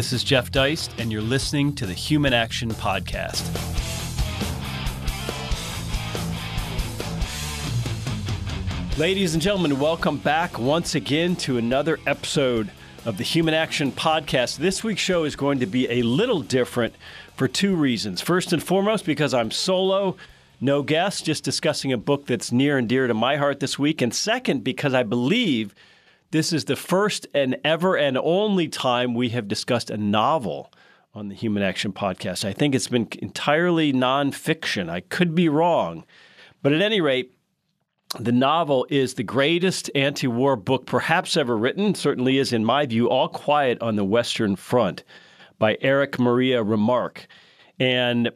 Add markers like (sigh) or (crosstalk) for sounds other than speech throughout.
This is Jeff Deist, and you're listening to the Human Action Podcast. Ladies and gentlemen, welcome back once again to another episode of the Human Action Podcast. This week's show is going to be a little different for two reasons. First and foremost, because I'm solo, no guest, just discussing a book that's near and dear to my heart this week. And second, because I believe this is the first and ever and only time we have discussed a novel on the Human Action Podcast. I think it's been entirely nonfiction. I could be wrong. But at any rate, the novel is the greatest anti war book perhaps ever written, certainly is, in my view, All Quiet on the Western Front by Erich Maria Remarque. And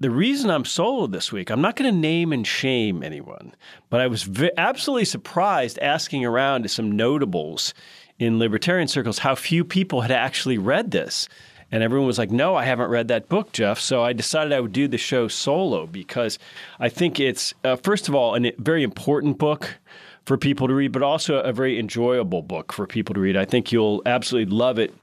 the reason I'm solo this week, I'm not going to name and shame anyone, but I was v- absolutely surprised asking around to some notables in libertarian circles how few people had actually read this. And everyone was like, no, I haven't read that book, Jeff. So I decided I would do the show solo because I think it's, uh, first of all, a very important book for people to read, but also a very enjoyable book for people to read. I think you'll absolutely love it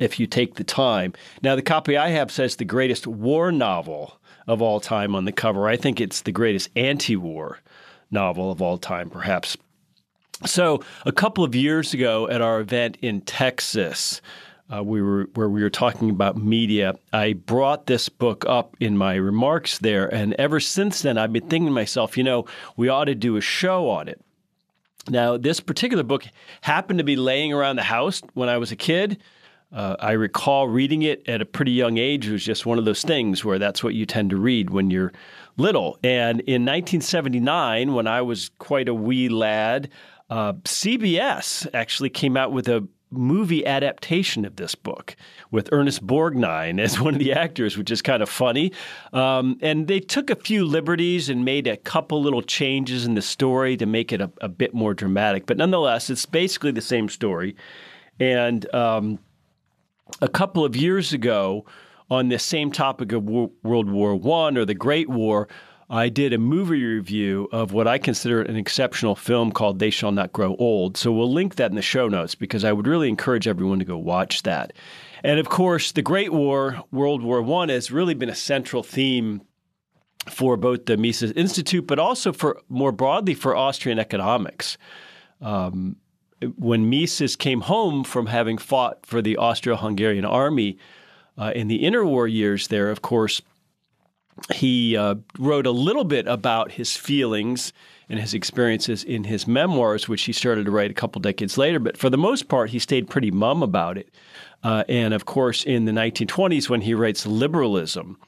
if you take the time. Now, the copy I have says the greatest war novel of all time on the cover. I think it's the greatest anti war novel of all time, perhaps. So, a couple of years ago at our event in Texas, uh, we were where we were talking about media. I brought this book up in my remarks there, and ever since then, I've been thinking to myself, you know, we ought to do a show on it. Now, this particular book happened to be laying around the house when I was a kid. Uh, I recall reading it at a pretty young age. It was just one of those things where that's what you tend to read when you're little. And in 1979, when I was quite a wee lad, uh, CBS actually came out with a movie adaptation of this book with Ernest Borgnine as (laughs) one of the actors, which is kind of funny. Um, and they took a few liberties and made a couple little changes in the story to make it a, a bit more dramatic. But nonetheless, it's basically the same story. And um, a couple of years ago on this same topic of World War One or the Great War, I did a movie review of what I consider an exceptional film called They Shall Not Grow Old. So we'll link that in the show notes because I would really encourage everyone to go watch that. And of course, the Great War, World War One, has really been a central theme for both the Mises Institute, but also for more broadly for Austrian economics. Um, when Mises came home from having fought for the Austro-Hungarian army uh, in the interwar years, there, of course, he uh, wrote a little bit about his feelings and his experiences in his memoirs, which he started to write a couple decades later. But for the most part, he stayed pretty mum about it. Uh, and of course, in the 1920s, when he writes liberalism,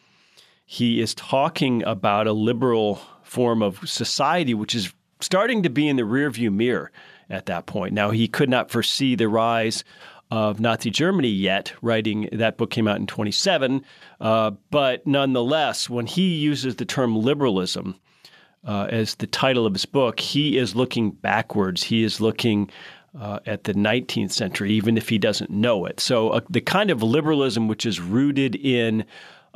he is talking about a liberal form of society, which is starting to be in the rearview mirror at that point. Now, he could not foresee the rise of Nazi Germany yet, writing that book came out in 27. Uh, but nonetheless, when he uses the term liberalism uh, as the title of his book, he is looking backwards. He is looking uh, at the 19th century, even if he doesn't know it. So, uh, the kind of liberalism which is rooted in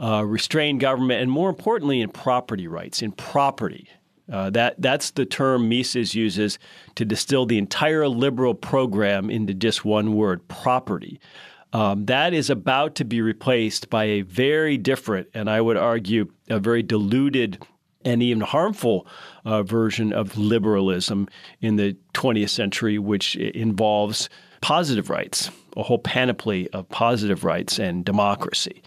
uh, restrained government and, more importantly, in property rights, in property. Uh, that that's the term Mises uses to distill the entire liberal program into just one word: property. Um, that is about to be replaced by a very different, and I would argue, a very diluted and even harmful uh, version of liberalism in the 20th century, which involves positive rights, a whole panoply of positive rights and democracy.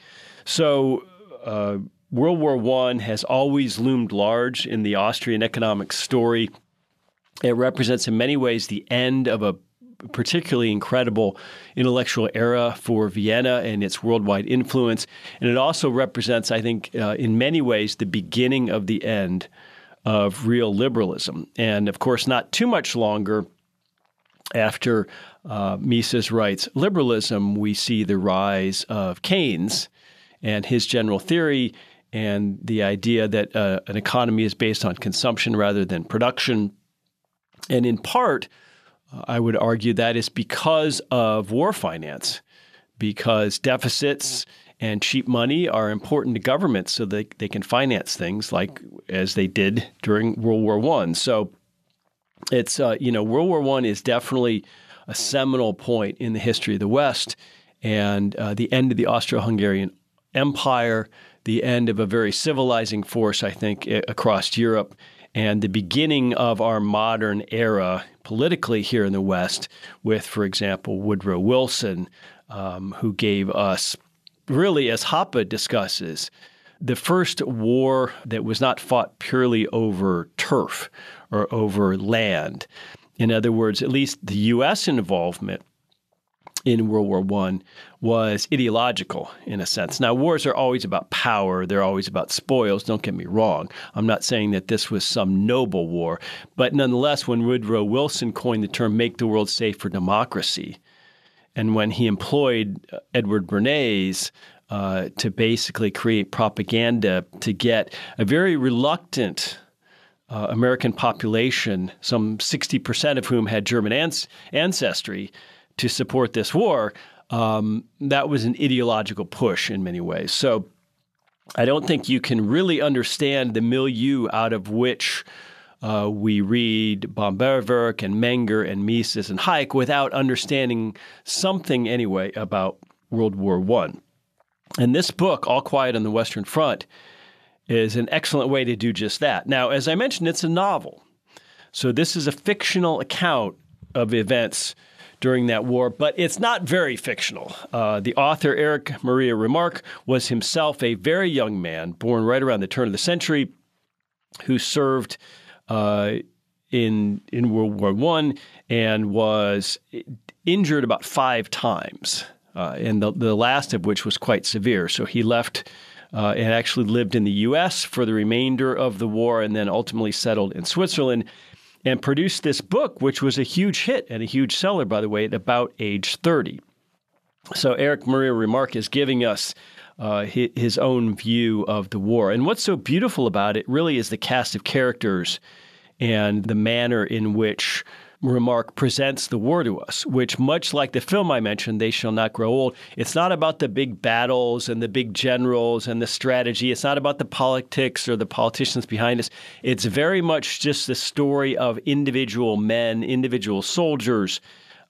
So. Uh, World War I has always loomed large in the Austrian economic story. It represents, in many ways, the end of a particularly incredible intellectual era for Vienna and its worldwide influence. And it also represents, I think, uh, in many ways, the beginning of the end of real liberalism. And of course, not too much longer after uh, Mises writes liberalism, we see the rise of Keynes and his general theory and the idea that uh, an economy is based on consumption rather than production. And in part, uh, I would argue that is because of war finance, because deficits and cheap money are important to governments so that they can finance things like as they did during World War One. So it's uh, you know World War One is definitely a seminal point in the history of the West and uh, the end of the Austro Hungarian Empire, the end of a very civilizing force, I think, across Europe, and the beginning of our modern era politically here in the West, with, for example, Woodrow Wilson, um, who gave us, really, as Hoppe discusses, the first war that was not fought purely over turf or over land. In other words, at least the U.S. involvement in World War I was ideological in a sense. Now, wars are always about power, they're always about spoils, don't get me wrong. I'm not saying that this was some noble war, but nonetheless, when Woodrow Wilson coined the term make the world safe for democracy, and when he employed uh, Edward Bernays uh, to basically create propaganda to get a very reluctant uh, American population, some 60% of whom had German ans- ancestry, to support this war, um, that was an ideological push in many ways. So I don't think you can really understand the milieu out of which uh, we read Böhm-Bawerk and Menger and Mises and Hayek without understanding something anyway about World War I. And this book, All Quiet on the Western Front, is an excellent way to do just that. Now, as I mentioned, it's a novel. So this is a fictional account of events during that war, but it's not very fictional. Uh, the author, Erich Maria Remarque, was himself a very young man, born right around the turn of the century, who served uh, in in World War One and was injured about five times, uh, and the, the last of which was quite severe. So he left. Uh, and actually lived in the U.S. for the remainder of the war, and then ultimately settled in Switzerland and produced this book, which was a huge hit and a huge seller, by the way, at about age 30. So Erich Maria Remarque is giving us uh, his own view of the war. And what's so beautiful about it really is the cast of characters and the manner in which Remarque presents the war to us, which, much like the film I mentioned, They Shall Not Grow Old, it's not about the big battles and the big generals and the strategy. It's not about the politics or the politicians behind us. It's very much just the story of individual men, individual soldiers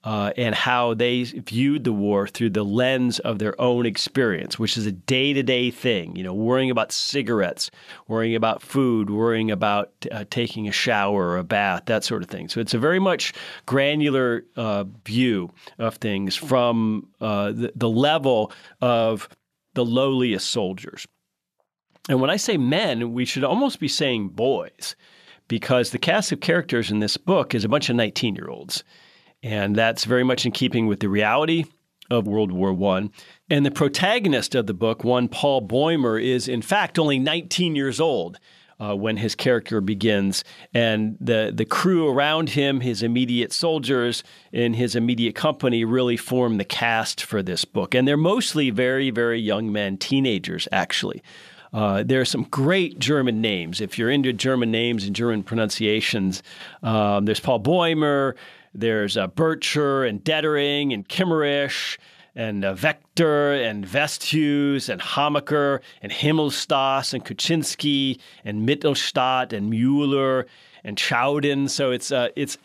uh, and how they viewed the war through the lens of their own experience, which is a day to day thing. You know, worrying about cigarettes, worrying about food, worrying about uh, taking a shower or a bath, that sort of thing. So it's a very much granular uh, view of things from uh, the, the level of the lowliest soldiers. And when I say men, we should almost be saying boys, because the cast of characters in this book is a bunch of 19 year olds. And that's very much in keeping with the reality of World War I. And the protagonist of the book, one Paul Bäumer, is in fact only 19 years old. Uh, when his character begins, and the the crew around him, his immediate soldiers in his immediate company, really form the cast for this book, and they're mostly very very young men, teenagers actually. Uh, there are some great German names. If you're into German names and German pronunciations, um, there's Paul Bäumer. There's uh, Bircher and Detering and Kemmerich and uh, Vector and Westhus and Hamacher and Himmelstoss and Katczinsky and Mittelstaedt and Mueller and Tjaden. So it's uh, it's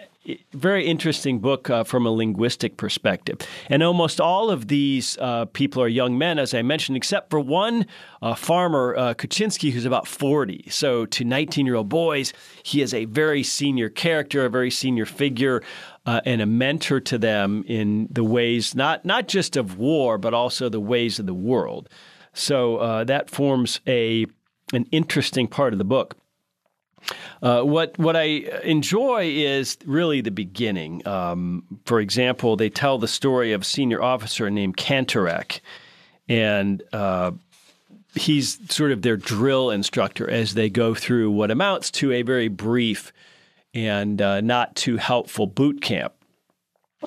very interesting book uh, from a linguistic perspective. And almost all of these uh, people are young men, as I mentioned, except for one uh, farmer, uh, Katczinsky, who's about 40. So to 19 year old boys, he is a very senior character, a very senior figure. Uh, and a mentor to them in the ways not not just of war, but also the ways of the world. So uh, that forms a an interesting part of the book. Uh, what what I enjoy is really the beginning. Um, for example, they tell the story of a senior officer named Kantorek, and uh, he's sort of their drill instructor as they go through what amounts to a very brief and uh, not too helpful boot camp.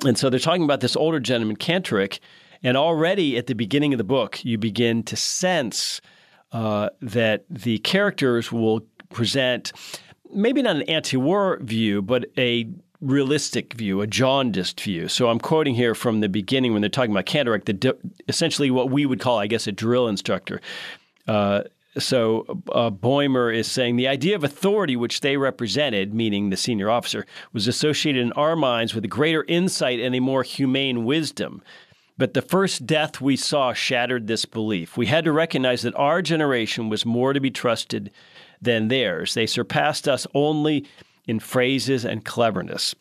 And so they're talking about this older gentleman, Kantorek, and already at the beginning of the book, you begin to sense uh, that the characters will present maybe not an anti war view, but a realistic view, a jaundiced view. So I'm quoting here from the beginning when they're talking about Kantorek, the essentially what we would call, I guess, a drill instructor. Uh, so uh, Bäumer is saying the idea of authority which they represented, meaning the senior officer, was associated in our minds with a greater insight and a more humane wisdom. But the first death we saw shattered this belief. We had to recognize that our generation was more to be trusted than theirs. They surpassed us only in phrases and cleverness.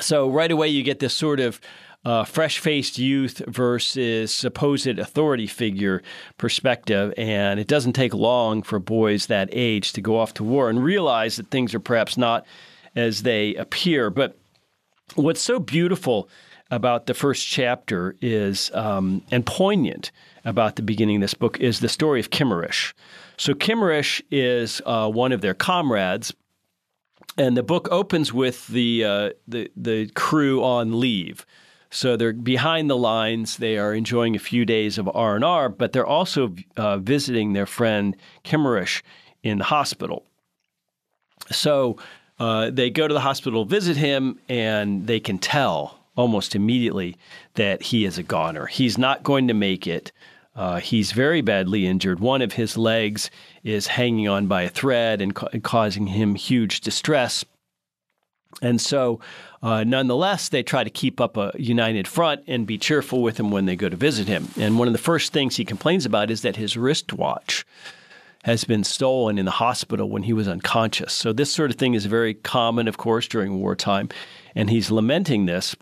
So, right away, you get this sort of uh, fresh faced youth versus supposed authority figure perspective. And it doesn't take long for boys that age to go off to war and realize that things are perhaps not as they appear. But what's so beautiful about the first chapter is, um, and poignant about the beginning of this book, is the story of Kemmerich. So Kemmerich is uh, one of their comrades. And the book opens with the, uh, the the crew on leave. So they're behind the lines. They are enjoying a few days of R and R, but they're also uh, visiting their friend Kemmerich in the hospital. So uh, they go to the hospital, visit him, and they can tell almost immediately that he is a goner. He's not going to make it. Uh, he's very badly injured. One of his legs is hanging on by a thread and ca- causing him huge distress. And so, uh, nonetheless, they try to keep up a united front and be cheerful with him when they go to visit him. And one of the first things he complains about is that his wristwatch has been stolen in the hospital when he was unconscious. So, this sort of thing is very common, of course, during wartime. And he's lamenting this.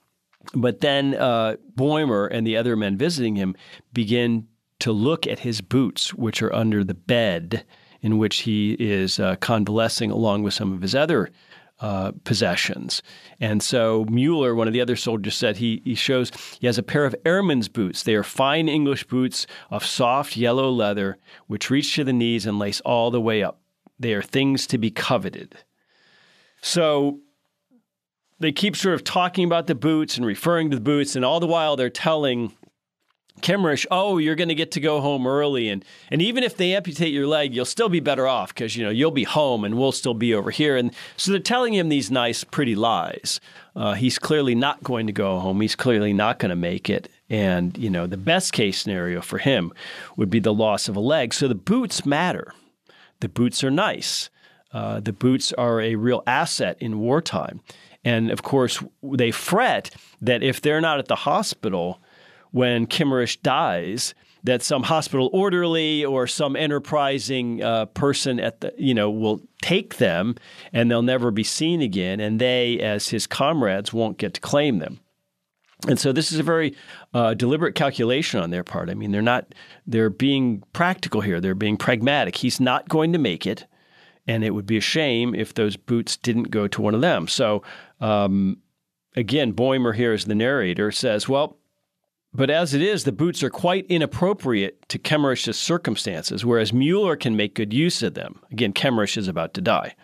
But then uh, Bäumer and the other men visiting him begin to look at his boots, which are under the bed in which he is uh, convalescing along with some of his other uh, possessions. And so Mueller, one of the other soldiers, said he, he shows he has a pair of airman's boots. They are fine English boots of soft yellow leather, which reach to the knees and lace all the way up. They are things to be coveted. So they keep sort of talking about the boots and referring to the boots, and all the while they're telling Kemmerich, oh, you're going to get to go home early, and and even if they amputate your leg, you'll still be better off because you know you'll be home and we'll still be over here. And so they're telling him these nice, pretty lies. Uh, he's clearly not going to go home. He's clearly not going to make it. And you know the best case scenario for him would be the loss of a leg. So the boots matter. The boots are nice. Uh, the boots are a real asset in wartime. And of course, they fret that if they're not at the hospital when Kemmerich dies that some hospital orderly or some enterprising uh, person at the you know will take them and they'll never be seen again and they as his comrades won't get to claim them. And so this is a very uh, deliberate calculation on their part. I mean they're not they're being practical here. They're being pragmatic. He's not going to make it and it would be a shame if those boots didn't go to one of them. So um, again Bäumer here as the narrator says well but as it is, the boots are quite inappropriate to Kemmerich's circumstances, whereas Mueller can make good use of them. Again, Kemmerich is about to die.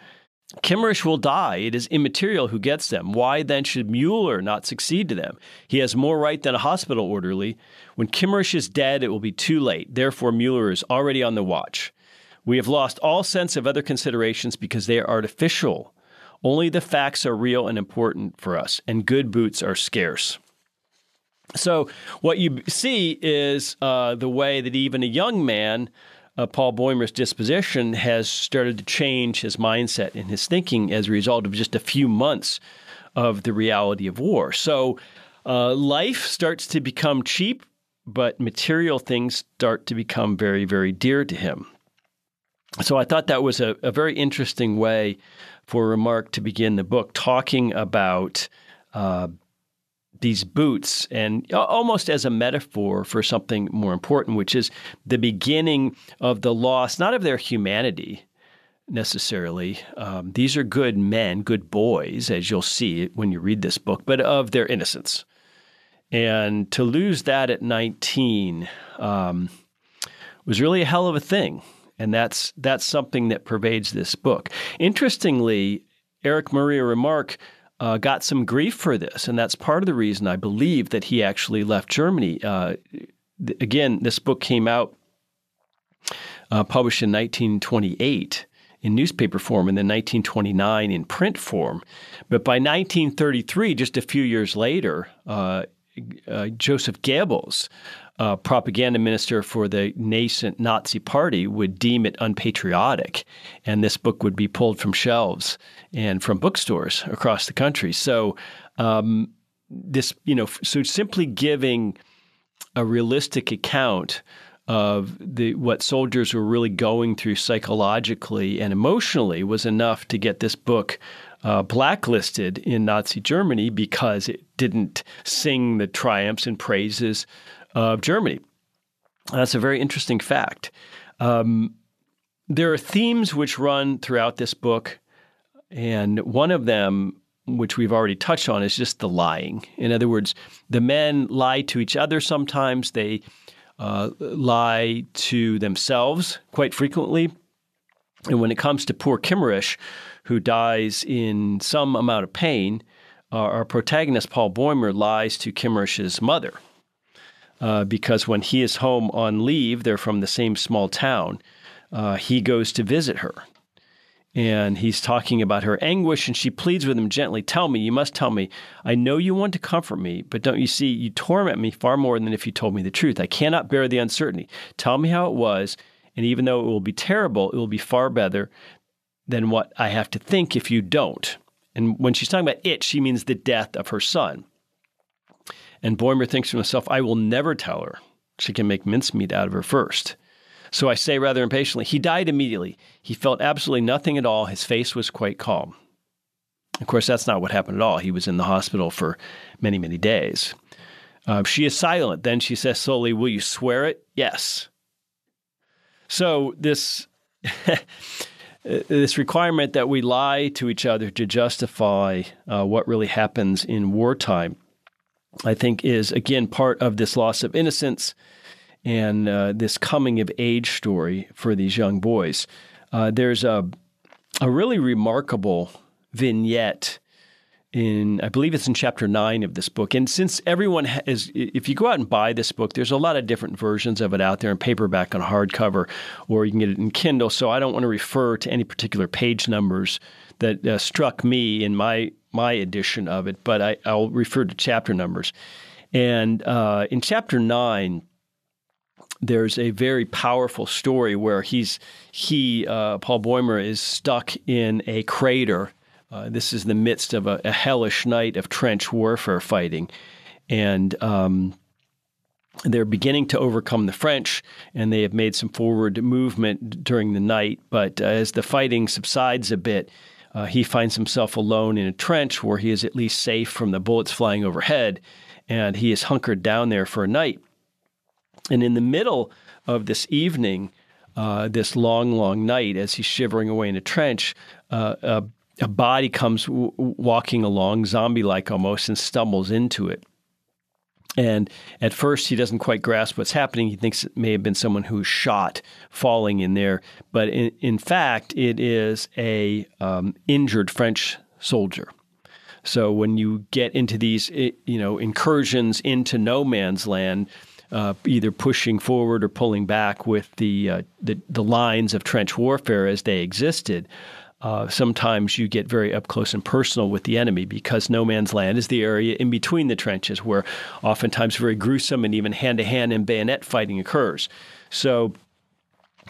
Kemmerich will die. It is immaterial who gets them. Why then should Mueller not succeed to them? He has more right than a hospital orderly. When Kemmerich is dead, it will be too late. Therefore, Mueller is already on the watch. We have lost all sense of other considerations because they are artificial. Only the facts are real and important for us, and good boots are scarce. So what you see is uh, the way that even a young man, uh, Paul Bäumer's disposition, has started to change his mindset and his thinking as a result of just a few months of the reality of war. So uh, life starts to become cheap, but material things start to become very, very dear to him. So I thought that was a, a very interesting way for a Remarque to begin the book, talking about uh, these boots and almost as a metaphor for something more important, which is the beginning of the loss, not of their humanity necessarily. Um, these are good men, good boys, as you'll see when you read this book, but of their innocence. And to lose that at 19 um, was really a hell of a thing. And that's that's something that pervades this book. Interestingly, Erich Maria Remarque uh, got some grief for this, and that's part of the reason I believe that he actually left Germany. Uh, th- again, this book came out uh, published in 1928 in newspaper form, and then 1929 in print form. But by 1933, just a few years later, uh, uh, Joseph Goebbels uh, propaganda minister for the nascent Nazi party would deem it unpatriotic, and this book would be pulled from shelves and from bookstores across the country. So, um, this, you know, so simply giving a realistic account of the what soldiers were really going through psychologically and emotionally was enough to get this book uh, blacklisted in Nazi Germany because it didn't sing the triumphs and praises of Germany. That's a very interesting fact. Um, there are themes which run throughout this book, and one of them, which we've already touched on, is just the lying. In other words, the men lie to each other sometimes, they uh, lie to themselves quite frequently. And when it comes to poor Kemmerich, who dies in some amount of pain, uh, our protagonist, Paul Bäumer, lies to Kemmerich's mother. Uh, because when he is home on leave, they're from the same small town uh, he goes to visit her. And he's talking about her anguish, and she pleads with him gently Tell me, you must tell me. I know you want to comfort me, but don't you see, you torment me far more than if you told me the truth. I cannot bear the uncertainty. Tell me how it was, and even though it will be terrible, it will be far better than what I have to think if you don't. And when she's talking about it, she means the death of her son. And Bäumer thinks to himself, I will never tell her. She can make mincemeat out of her first. So I say rather impatiently, he died immediately. He felt absolutely nothing at all. His face was quite calm. Of course, that's not what happened at all. He was in the hospital for many, many days. Uh, she is silent. Then she says slowly, Will you swear it? Yes. So this. (laughs) this requirement that we lie to each other to justify uh, what really happens in wartime, I think, is again part of this loss of innocence and uh, this coming of age story for these young boys. Uh, there's a a really remarkable vignette in I believe it's in chapter nine of this book. And since everyone is, if you go out and buy this book, there's a lot of different versions of it out there in paperback on hardcover, or you can get it in Kindle. So I don't want to refer to any particular page numbers that uh, struck me in my my edition of it, but I, will refer to chapter numbers. And uh, in chapter nine, there's a very powerful story where he's he uh, Paul Bäumer is stuck in a crater. Uh, this is the midst of a, a, hellish night of trench warfare fighting, and um, they're beginning to overcome the French, and they have made some forward movement during the night. But uh, as the fighting subsides a bit, uh, he finds himself alone in a trench where he is at least safe from the bullets flying overhead, and he is hunkered down there for a night. And in the middle of this evening, uh, this long, long night, as he's shivering away in a trench, uh, a, a, body comes w- walking along, zombie like almost, and stumbles into it. And at first, he doesn't quite grasp what's happening. He thinks it may have been someone who's shot falling in there. But in, in fact, it is a um, injured French soldier. So when you get into these, you know, incursions into no man's land, uh, either pushing forward or pulling back with the, uh, the, the lines of trench warfare as they existed. Uh, sometimes you get very up close and personal with the enemy because no man's land is the area in between the trenches where oftentimes very gruesome and even hand to hand and bayonet fighting occurs. So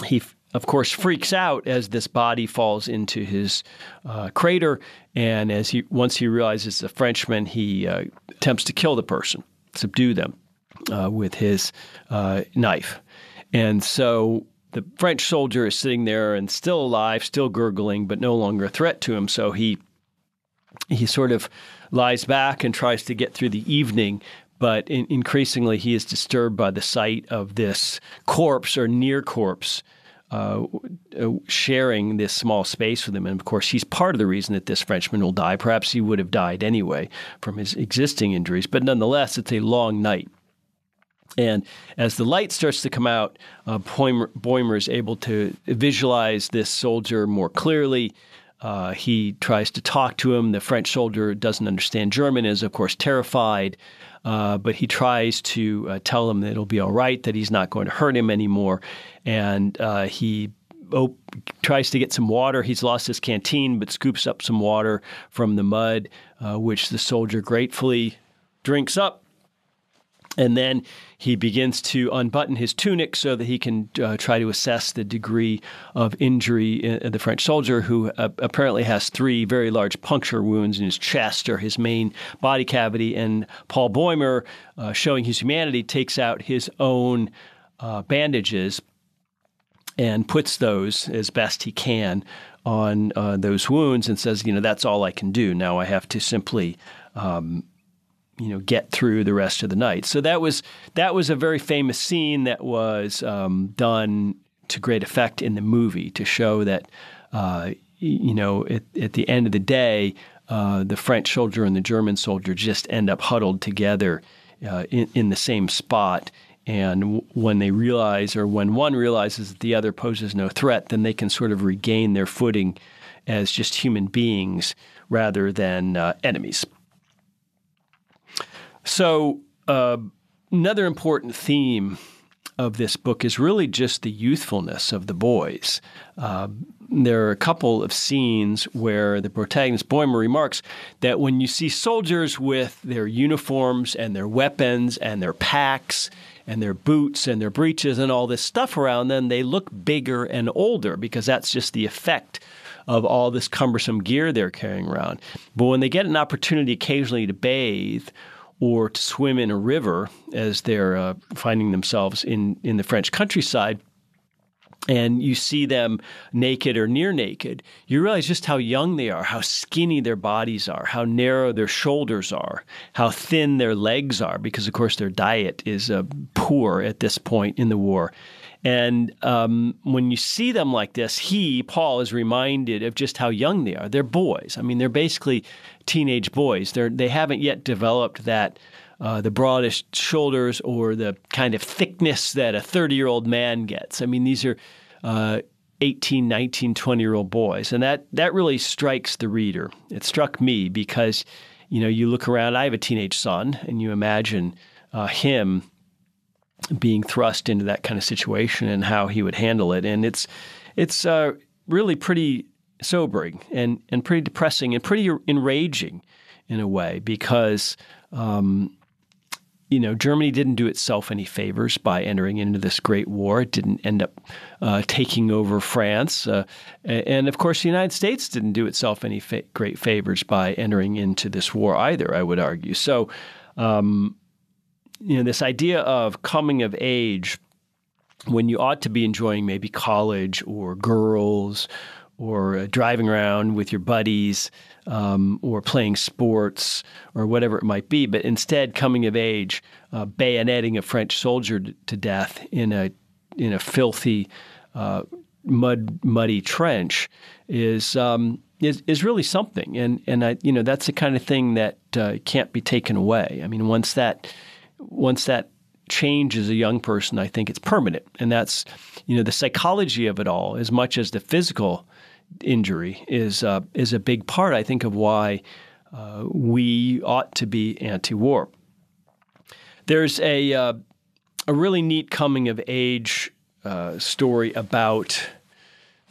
he, of course, freaks out as this body falls into his uh, crater, and as he once he realizes the Frenchman, he uh, attempts to kill the person, subdue them uh, with his uh, knife. And so the French soldier is sitting there and still alive, still gurgling, but no longer a threat to him. So he he sort of lies back and tries to get through the evening. But in, increasingly, he is disturbed by the sight of this corpse or near corpse uh, sharing this small space with him. And of course, he's part of the reason that this Frenchman will die. Perhaps he would have died anyway from his existing injuries, but nonetheless, it's a long night. And as the light starts to come out, uh, Bäumer, is able to visualize this soldier more clearly. Uh, he tries to talk to him. The French soldier doesn't understand German, is of course terrified, uh, but he tries to uh, tell him that it'll be all right, that he's not going to hurt him anymore. And uh, he tries to get some water. He's lost his canteen, but scoops up some water from the mud, uh, which the soldier gratefully drinks up And then he begins to unbutton his tunic so that he can uh, try to assess the degree of injury in the French soldier, who uh, apparently has three very large puncture wounds in his chest or his main body cavity. And Paul Bäumer, uh, showing his humanity, takes out his own uh, bandages and puts those as best he can on uh, those wounds and says, you know, that's all I can do. Now I have to simply. Um, you know get through the rest of the night. So that was that was a very famous scene that was um, done to great effect in the movie to show that uh, you know at, at, the end of the day uh, the French soldier and the German soldier just end up huddled together uh, in, in the same spot. And when they realize, or when one realizes that the other poses no threat, then they can sort of regain their footing as just human beings rather than uh, enemies. So, uh, another important theme of this book is really just the youthfulness of the boys. Uh, there are a couple of scenes where the protagonist Bäumer remarks that when you see soldiers with their uniforms and their weapons and their packs and their boots and their breeches and all this stuff around them, they look bigger and older because that's just the effect of all this cumbersome gear they're carrying around. But when they get an opportunity occasionally to bathe or to swim in a river as they're uh, finding themselves in, in the French countryside, and you see them naked or near naked, you realize just how young they are, how skinny their bodies are, how narrow their shoulders are, how thin their legs are, because of course their diet is uh, poor at this point in the war. And um, when you see them like this, he, Paul, is reminded of just how young they are. They're boys. I mean, they're basically teenage boys. They're, they haven't yet developed that. Uh, the broadest shoulders or the kind of thickness that a 30 year old man gets. I mean, these are uh, 18, 19, 20 year old boys. And that, that really strikes the reader. It struck me because, you know, you look around, I have a teenage son, and you imagine uh, him being thrust into that kind of situation and how he would handle it. And it's it's uh, really pretty sobering and and pretty depressing and pretty enraging in a way because. Um, you know, Germany didn't do itself any favors by entering into this great war. It didn't end up uh, taking over France. Uh, and of course, the United States didn't do itself any fa- great favors by entering into this war either, I would argue. So, um, you know, this idea of coming of age when you ought to be enjoying maybe college or girls or uh, driving around with your buddies um, or playing sports or whatever it might be, but instead coming of age, uh, bayoneting a French soldier to death in a in a filthy, uh, mud muddy trench is. Um, is, is really something, and and I you know that's the kind of thing that uh, can't be taken away. I mean, once that once that changes a young person, I think it's permanent. And that's, you know, the psychology of it all, as much as the physical injury, is, uh, is a big part, I think, of why uh, we ought to be anti war. There's a, uh, a really neat coming of age uh, story about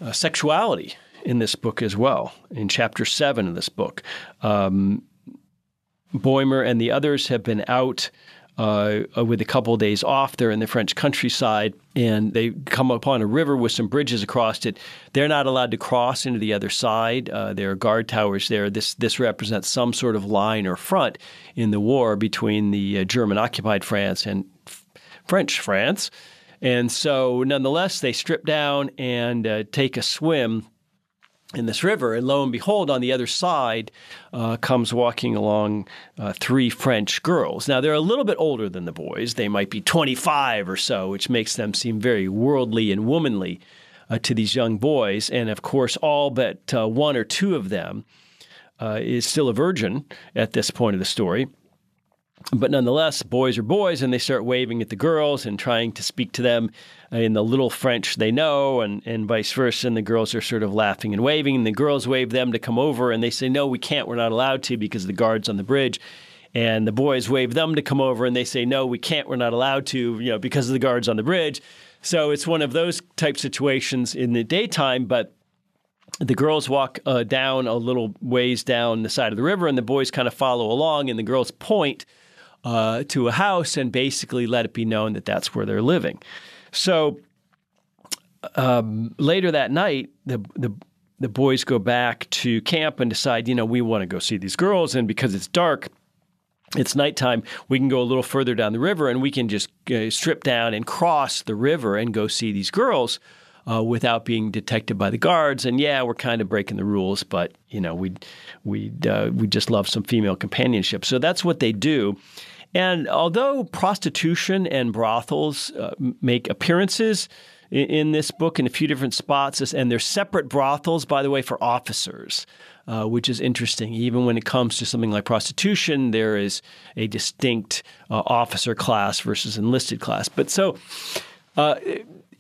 uh, sexuality in this book as well, in chapter seven of this book. Um, Bäumer and the others have been out uh, with a couple of days off. They're in the French countryside and they come upon a river with some bridges across it. They're not allowed to cross into the other side. Uh, there are guard towers there. This this represents some sort of line or front in the war between the uh, German occupied France and F- French France. And so, nonetheless, they strip down and uh, take a swim in this river. And lo and behold, on the other side uh, comes walking along uh, three French girls. Now, they're a little bit older than the boys. They might be 25 or so, which makes them seem very worldly and womanly uh, to these young boys. And of course, all but uh, one or two of them uh, is still a virgin at this point of the story but nonetheless, boys are boys, and they start waving at the girls and trying to speak to them in the little French they know, and, and vice versa. And the girls are sort of laughing and waving, and the girls wave them to come over, and they say, No, we can't, we're not allowed to because of the guard's on the bridge. And the boys wave them to come over, and they say, No, we can't, we're not allowed to, you know, because of the guards on the bridge. So it's one of those type situations in the daytime, but the girls walk uh, down a little ways down the side of the river, and the boys kind of follow along, and the girls point uh, to a house and basically let it be known that that's where they're living. So um, later that night, the, the the boys go back to camp and decide, you know, we want to go see these girls, and because it's dark, it's nighttime, we can go a little further down the river and we can just uh, strip down and cross the river and go see these girls uh, without being detected by the guards. And yeah, we're kind of breaking the rules, but you know, we we uh, we just love some female companionship. So that's what they do. And although prostitution and brothels uh, make appearances in, in, this book in a few different spots, and they're separate brothels, by the way, for officers uh, which is interesting. Even when it comes to something like prostitution, there is a distinct uh, officer class versus enlisted class. But so uh,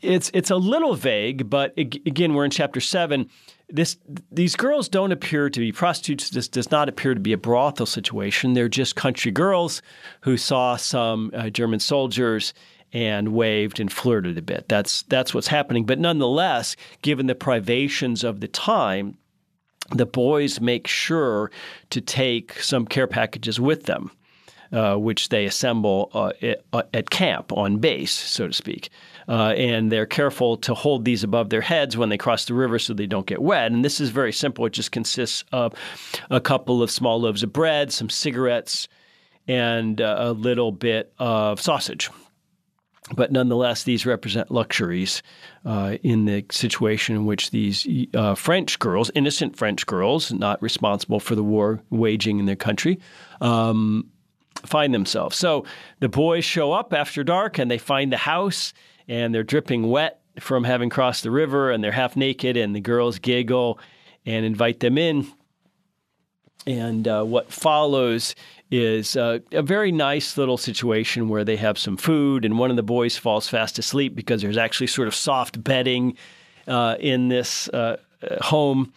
it's it's a little vague. But again, we're in chapter seven. This these girls don't appear to be prostitutes. This does not appear to be a brothel situation. They're just country girls who saw some uh, German soldiers and waved and flirted a bit. That's that's what's happening. But nonetheless, given the privations of the time, the boys make sure to take some care packages with them, uh, which they assemble uh, at, uh, at, camp on base, so to speak. Uh, and they're careful to hold these above their heads when they cross the river so they don't get wet. And this is very simple. It just consists of a couple of small loaves of bread, some cigarettes, and uh, a little bit of sausage but nonetheless, these represent luxuries uh, in the situation in which these uh, French girls, innocent French girls, not responsible for the war waging in their country, um, find themselves. So the boys show up after dark and they find the house and they're dripping wet from having crossed the river and they're half naked and the girls giggle and invite them in. And uh, what follows is uh, a very nice little situation where they have some food, and one of the boys falls fast asleep because there's actually sort of soft bedding uh, in this uh, home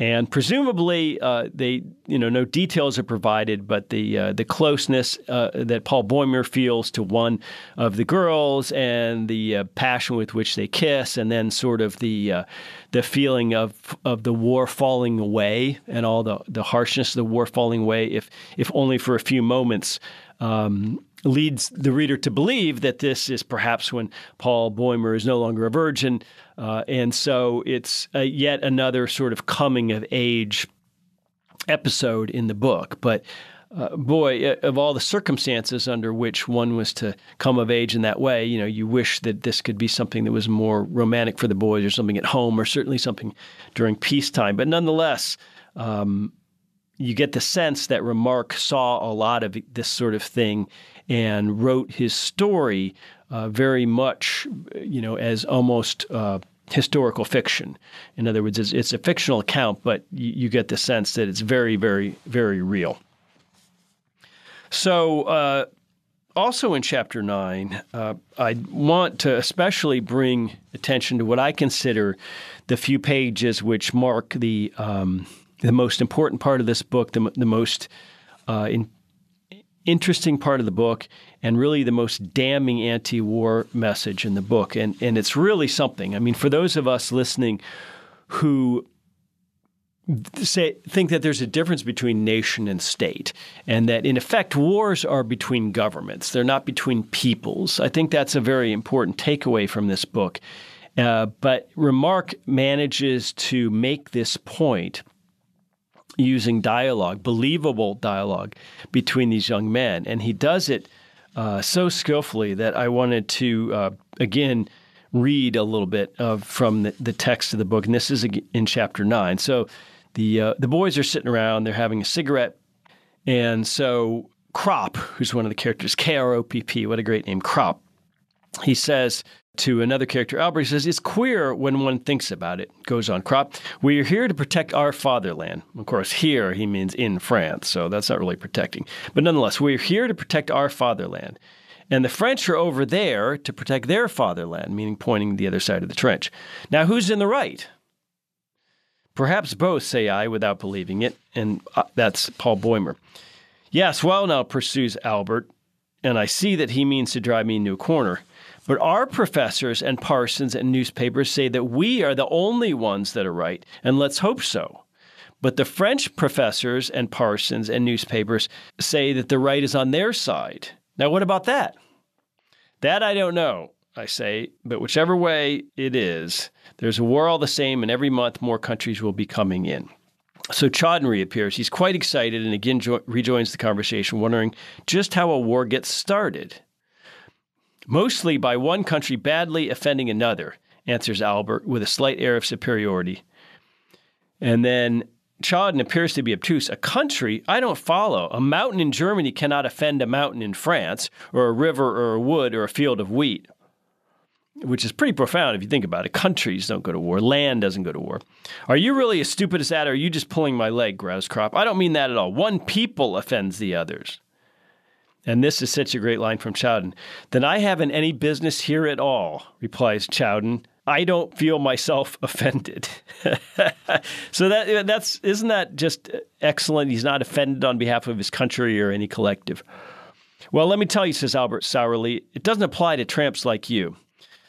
and presumably uh, they you know no details are provided, but the uh, the closeness uh, that Paul Bäumer feels to one of the girls and the uh, passion with which they kiss, and then sort of the uh, the feeling of of the war falling away and all the the harshness of the war falling away, if if only for a few moments. Um, leads the reader to believe that this is perhaps when Paul Bäumer is no longer a virgin. Uh, and so it's yet another sort of coming of age episode in the book. But uh, boy, uh, of all the circumstances under which one was to come of age in that way, you know, you wish that this could be something that was more romantic for the boys or something at home or certainly something during peacetime. But nonetheless, um, you get the sense that Remarque saw a lot of this sort of thing and wrote his story uh, very much, you know, as almost uh, historical fiction. In other words, it's, it's a fictional account, but you, you, get the sense that it's very, very, very real. So, uh, also in chapter nine, uh, I want to especially bring attention to what I consider the few pages which mark the um, the most important part of this book, the, the most uh, in, interesting part of the book, and really the most damning anti war message in the book. And, and it's really something. I mean, for those of us listening who say think that there's a difference between nation and state and that in effect wars are between governments they're not between peoples i think that's a very important takeaway from this book uh, but Remarque manages to make this point using dialogue, believable dialogue between these young men. And he does it uh, so skillfully that I wanted to, uh, again, read a little bit of from the, the, text of the book. And this is in chapter nine. So the, uh, the boys are sitting around, they're having a cigarette. And so Kropp, who's one of the characters, K R O P P, what a great name, Kropp, he says to another character, Albert, says, It's queer when one thinks about it, goes on Kropp. We are here to protect our fatherland. Of course, here he means in France, so that's not really protecting. But nonetheless, we're here to protect our fatherland. And the French are over there to protect their fatherland, meaning pointing the other side of the trench. Now, who's in the right? Perhaps both, say I, without believing it. And uh, that's Paul Bäumer. Yes, well, now, pursues Albert, and I see that he means to drive me into a corner. But our professors and parsons and newspapers say that we are the only ones that are right, and let's hope so. But the French professors and parsons and newspapers say that the right is on their side. Now, what about that? That I don't know, I say, but whichever way it is, there's a war all the same, and every month more countries will be coming in. So Tjaden reappears. He's quite excited and again jo- rejoins the conversation, wondering just how a war gets started. Mostly by one country badly offending another, answers Albert with a slight air of superiority. And then Tjaden appears to be obtuse. A country I don't follow. A mountain in Germany cannot offend a mountain in France, or a river, or a wood, or a field of wheat which is pretty profound if you think about it. Countries don't go to war, land doesn't go to war. Are you really as stupid as that, or are you just pulling my leg, Grouse Kropp? I don't mean that at all. One people offends the others. And this is such a great line from Tjaden. Then I haven't any business here at all, replies Tjaden. I don't feel myself (laughs) offended. (laughs) so that uh, that's isn't that just uh, excellent? He's not offended on behalf of his country or any collective. Well, let me tell you, says Albert sourly, it doesn't apply to tramps like you.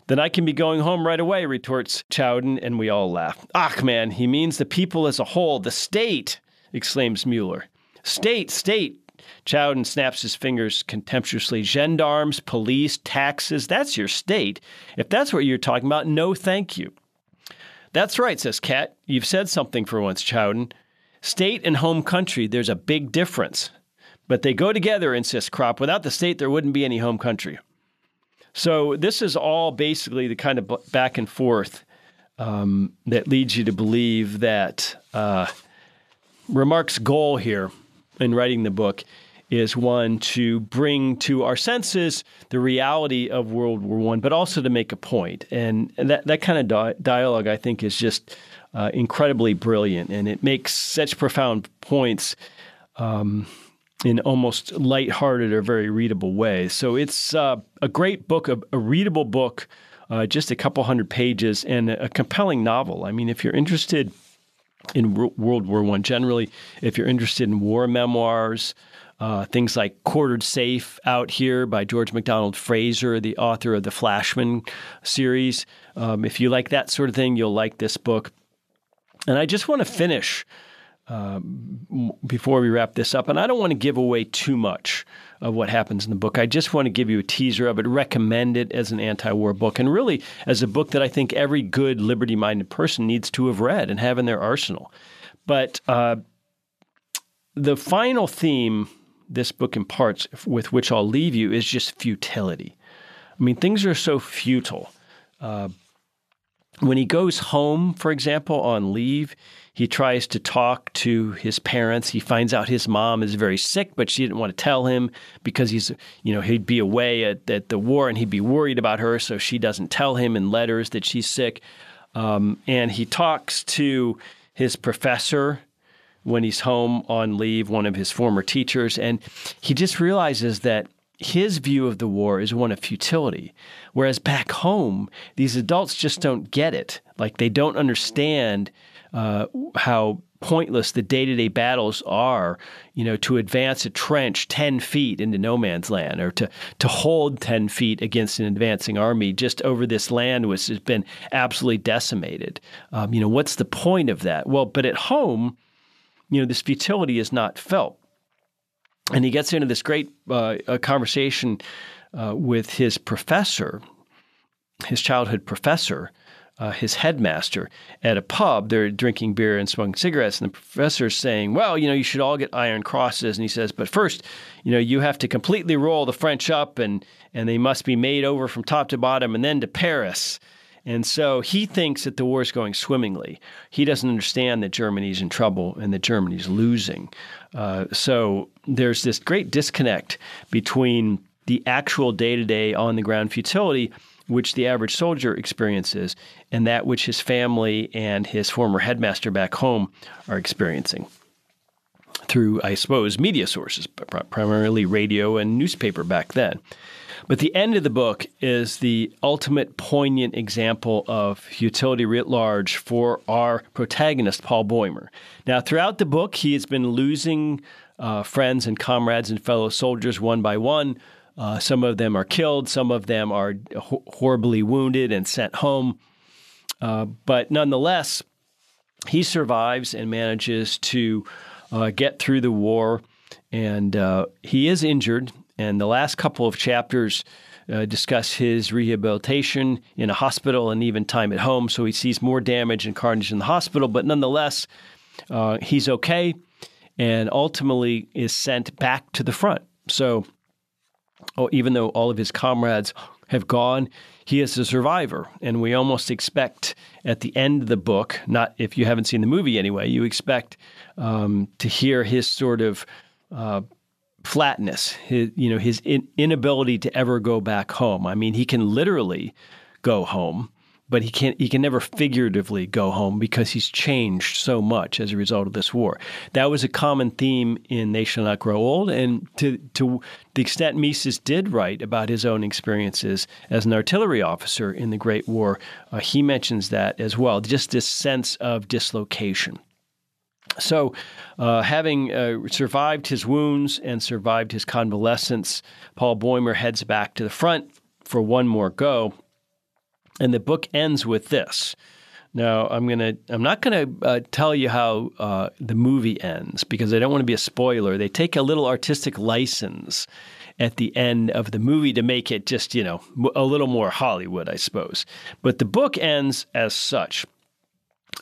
Then I can be going home right away, retorts Tjaden, and we all laugh. Ach, man, he means the people as a whole, the state, exclaims Mueller. State, state. Tjaden snaps his fingers contemptuously. Gendarmes, police, taxes, that's your state. If that's what you're talking about, no thank you. That's right, says Kat. You've said something for once, Tjaden. State and home country, there's a big difference. But they go together, insists Kropp. Without the state, there wouldn't be any home country. So this is all basically the kind of back and forth um, that leads you to believe that uh, Remarque's goal here in writing the book is one to bring to our senses the reality of World War One, but also to make a point. And that that kind of di- dialogue, I think, is just uh, incredibly brilliant, and it makes such profound points. Um, in almost light-hearted or very readable way. So it's uh, a great book, a, a readable book, uh, just a couple hundred pages, and a, a, compelling novel. I mean, if you're interested in World War One generally, if you're interested in war memoirs, uh, things like Quartered Safe out here by George MacDonald Fraser, the author of the Flashman series. Um, if you like that sort of thing, you'll like this book. And I just want to finish um, before we wrap this up. And I don't want to give away too much of what happens in the book. I just want to give you a teaser of it, recommend it as an anti war book, and really as a book that I think every good liberty minded person needs to have read and have in their arsenal. But uh, the final theme this book imparts, with which I'll leave you, is just futility. I mean, things are so futile. Uh, when he goes home, for example, on leave, he tries to talk to his parents. He finds out his mom is very sick, but she didn't want to tell him because he's, you know, he'd be away at, at the war and he'd be worried about her. So she doesn't tell him in letters that she's sick. Um, and he talks to his professor when he's home on leave, one of his former teachers, and he just realizes that his view of the war is one of futility. Whereas back home, these adults just don't get it. Like they don't understand uh, how pointless the day-to-day battles are, you know, to advance a trench 10 feet into no man's land or to, to hold 10 feet against an advancing army just over this land which has been absolutely decimated. Um, you know, what's the point of that? Well, but at home, you know, this futility is not felt. And he gets into this great uh, conversation uh, with his professor, his childhood professor, uh, his headmaster at a pub. They're drinking beer and smoking cigarettes, and the professor's saying, "Well, you know, you should all get iron crosses." And he says, "But first, you know, you have to completely roll the French up, and and they must be made over from top to bottom, and then to Paris." And so he thinks that the war is going swimmingly. He doesn't understand that Germany's in trouble and that Germany's losing. Uh, so there's this great disconnect between the actual day to day on the ground futility which the average soldier experiences and that which his family and his former headmaster back home are experiencing through, I suppose, media sources, primarily radio and newspaper back then. But the end of the book is the ultimate poignant example of utility writ large for our protagonist, Paul Bäumer. Now, throughout the book, he has been losing uh, friends and comrades and fellow soldiers one by one uh, some of them are killed, some of them are ho- horribly wounded and sent home. Uh, but nonetheless, he survives and manages to uh, get through the war, and uh, he is injured. And the last couple of chapters uh, discuss his rehabilitation in a hospital and even time at home. So he sees more damage and carnage in the hospital, but nonetheless, uh, he's okay and ultimately is sent back to the front. So oh, even though all of his comrades have gone, he is a survivor. And we almost expect at the end of the book, not if you haven't seen the movie anyway, you expect um, to hear his sort of uh, flatness, his, you know, his in, inability to ever go back home. I mean, he can literally go home, but he can he can never figuratively go home because he's changed so much as a result of this war. That was a common theme in They Shall Not Grow Old, and to to the extent Mises did write about his own experiences as an artillery officer in the Great War, uh, he mentions that as well. Just this sense of dislocation. So, uh, having uh, survived his wounds and survived his convalescence, Paul Bäumer heads back to the front for one more go. And the book ends with this. Now, I'm gonna. I'm not gonna uh, tell you how uh, the movie ends because I don't want to be a spoiler. They take a little artistic license at the end of the movie to make it just, you know, a little more Hollywood, I suppose. But the book ends as such,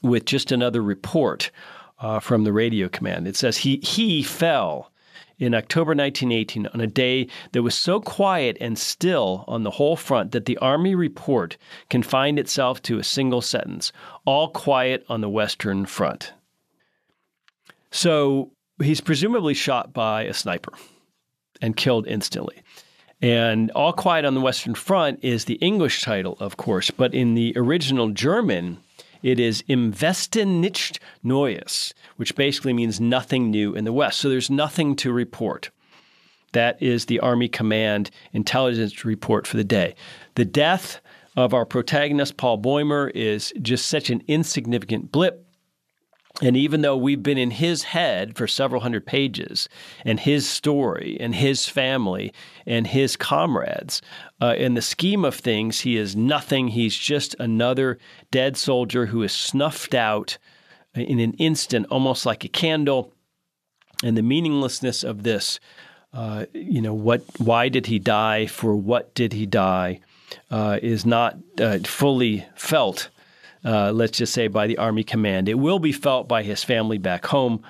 with just another report uh, from the radio command. It says he he fell in October 1918 on a day that was so quiet and still on the whole front that the Army report confined itself to a single sentence all quiet on the Western Front. So he's presumably shot by a sniper and killed instantly. And All Quiet on the Western Front is the English title, of course, but in the original German, it is Im Westen nichts Neues, which basically means nothing new in the West. So there's nothing to report. That is the Army Command intelligence report for the day. The death of our protagonist, Paul Bäumer, is just such an insignificant blip and even though we've been in his head for several hundred pages and his story and his family and his comrades, uh, in the scheme of things, he is nothing. He's just another dead soldier who is snuffed out in an instant, almost like a candle. And the meaninglessness of this, uh, you know, what? Why did he die? For what did he die? Uh, is not uh, fully felt uh, let's just say, by the Army command. It will be felt by his family back home,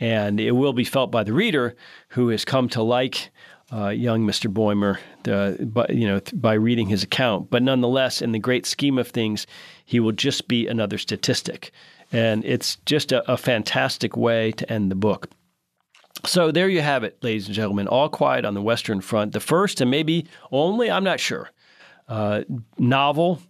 and it will be felt by the reader who has come to like uh, young Mr. Bäumer, uh, by, you know, by reading his account. But nonetheless, in the great scheme of things, he will just be another statistic. And it's just a, a fantastic way to end the book. So there you have it, ladies and gentlemen. All quiet on the Western Front. The first and maybe only, I'm not sure, uh, novel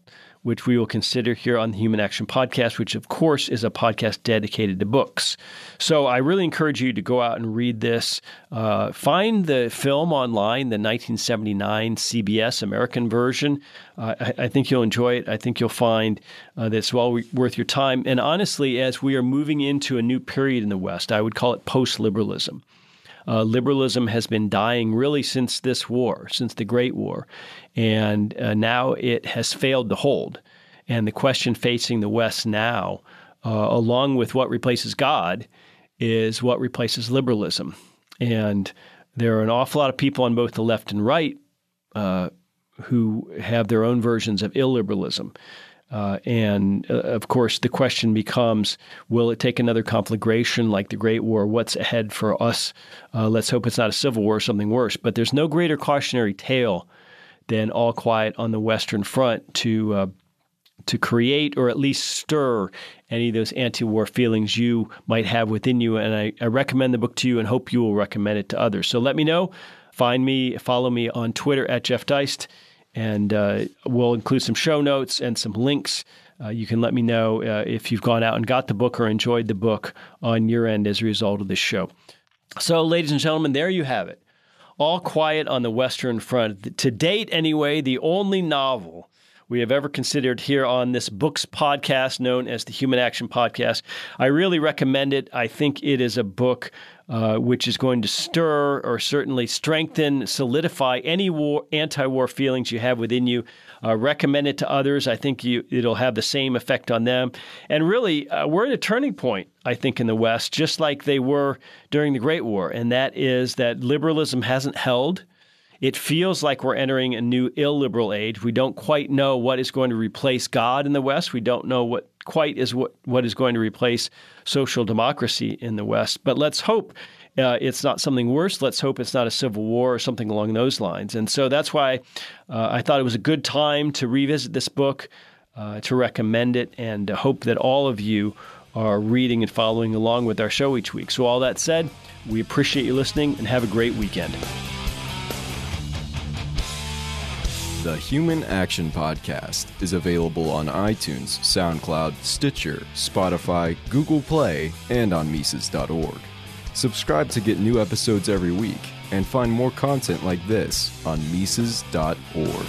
which we will consider here on the Human Action Podcast, which of course is a podcast dedicated to books. So I really encourage you to go out and read this. Uh, find the film online, the 1979 CBS American version. Uh, I, I, think you'll enjoy it. I think you'll find uh, that it's well worth your time. And honestly, as we are moving into a new period in the West, I would call it post liberalism. Uh, liberalism has been dying really since this war, since the Great War, and uh, now it has failed to hold. And the question facing the West now, uh, along with what replaces God, is what replaces liberalism. And there are an awful lot of people on both the left and right uh, who have their own versions of illiberalism. Uh, and uh, of course, the question becomes will it take another conflagration like the Great War? What's ahead for us? Uh, let's hope it's not a civil war or something worse. But there's no greater cautionary tale than all quiet on the Western Front to. Uh, to create or at least stir any of those anti war feelings you might have within you. And I, I recommend the book to you and hope you will recommend it to others. So let me know. Find me, follow me on Twitter at Jeff Deist and uh, we'll include some show notes and some links. Uh, you can let me know uh, if you've gone out and got the book or enjoyed the book on your end as a result of this show. So, ladies and gentlemen, there you have it. All Quiet on the Western Front. To date, anyway, the only novel we have ever considered here on this books podcast known as the Human Action Podcast. I really recommend it. I think it is a book uh, which is going to stir or certainly strengthen, solidify any war, anti-war feelings you have within you. Uh, recommend it to others. I think you, it'll have the same effect on them. And really, uh, we're at a turning point, I think, in the West, just like they were during the Great War, and that is that liberalism hasn't held. It feels like we're entering a new illiberal age. We don't quite know what is going to replace God in the West. We don't know what quite is what, what is going to replace social democracy in the West. But let's hope uh, it's not something worse. Let's hope it's not a civil war or something along those lines. And so that's why uh, I thought it was a good time to revisit this book, uh, to recommend it, and hope that all of you are reading and following along with our show each week. So, all that said, we appreciate you listening and have a great weekend. The Human Action Podcast is available on iTunes, SoundCloud, Stitcher, Spotify, Google Play, and on Mises.org. Subscribe to get new episodes every week and find more content like this on Mises.org.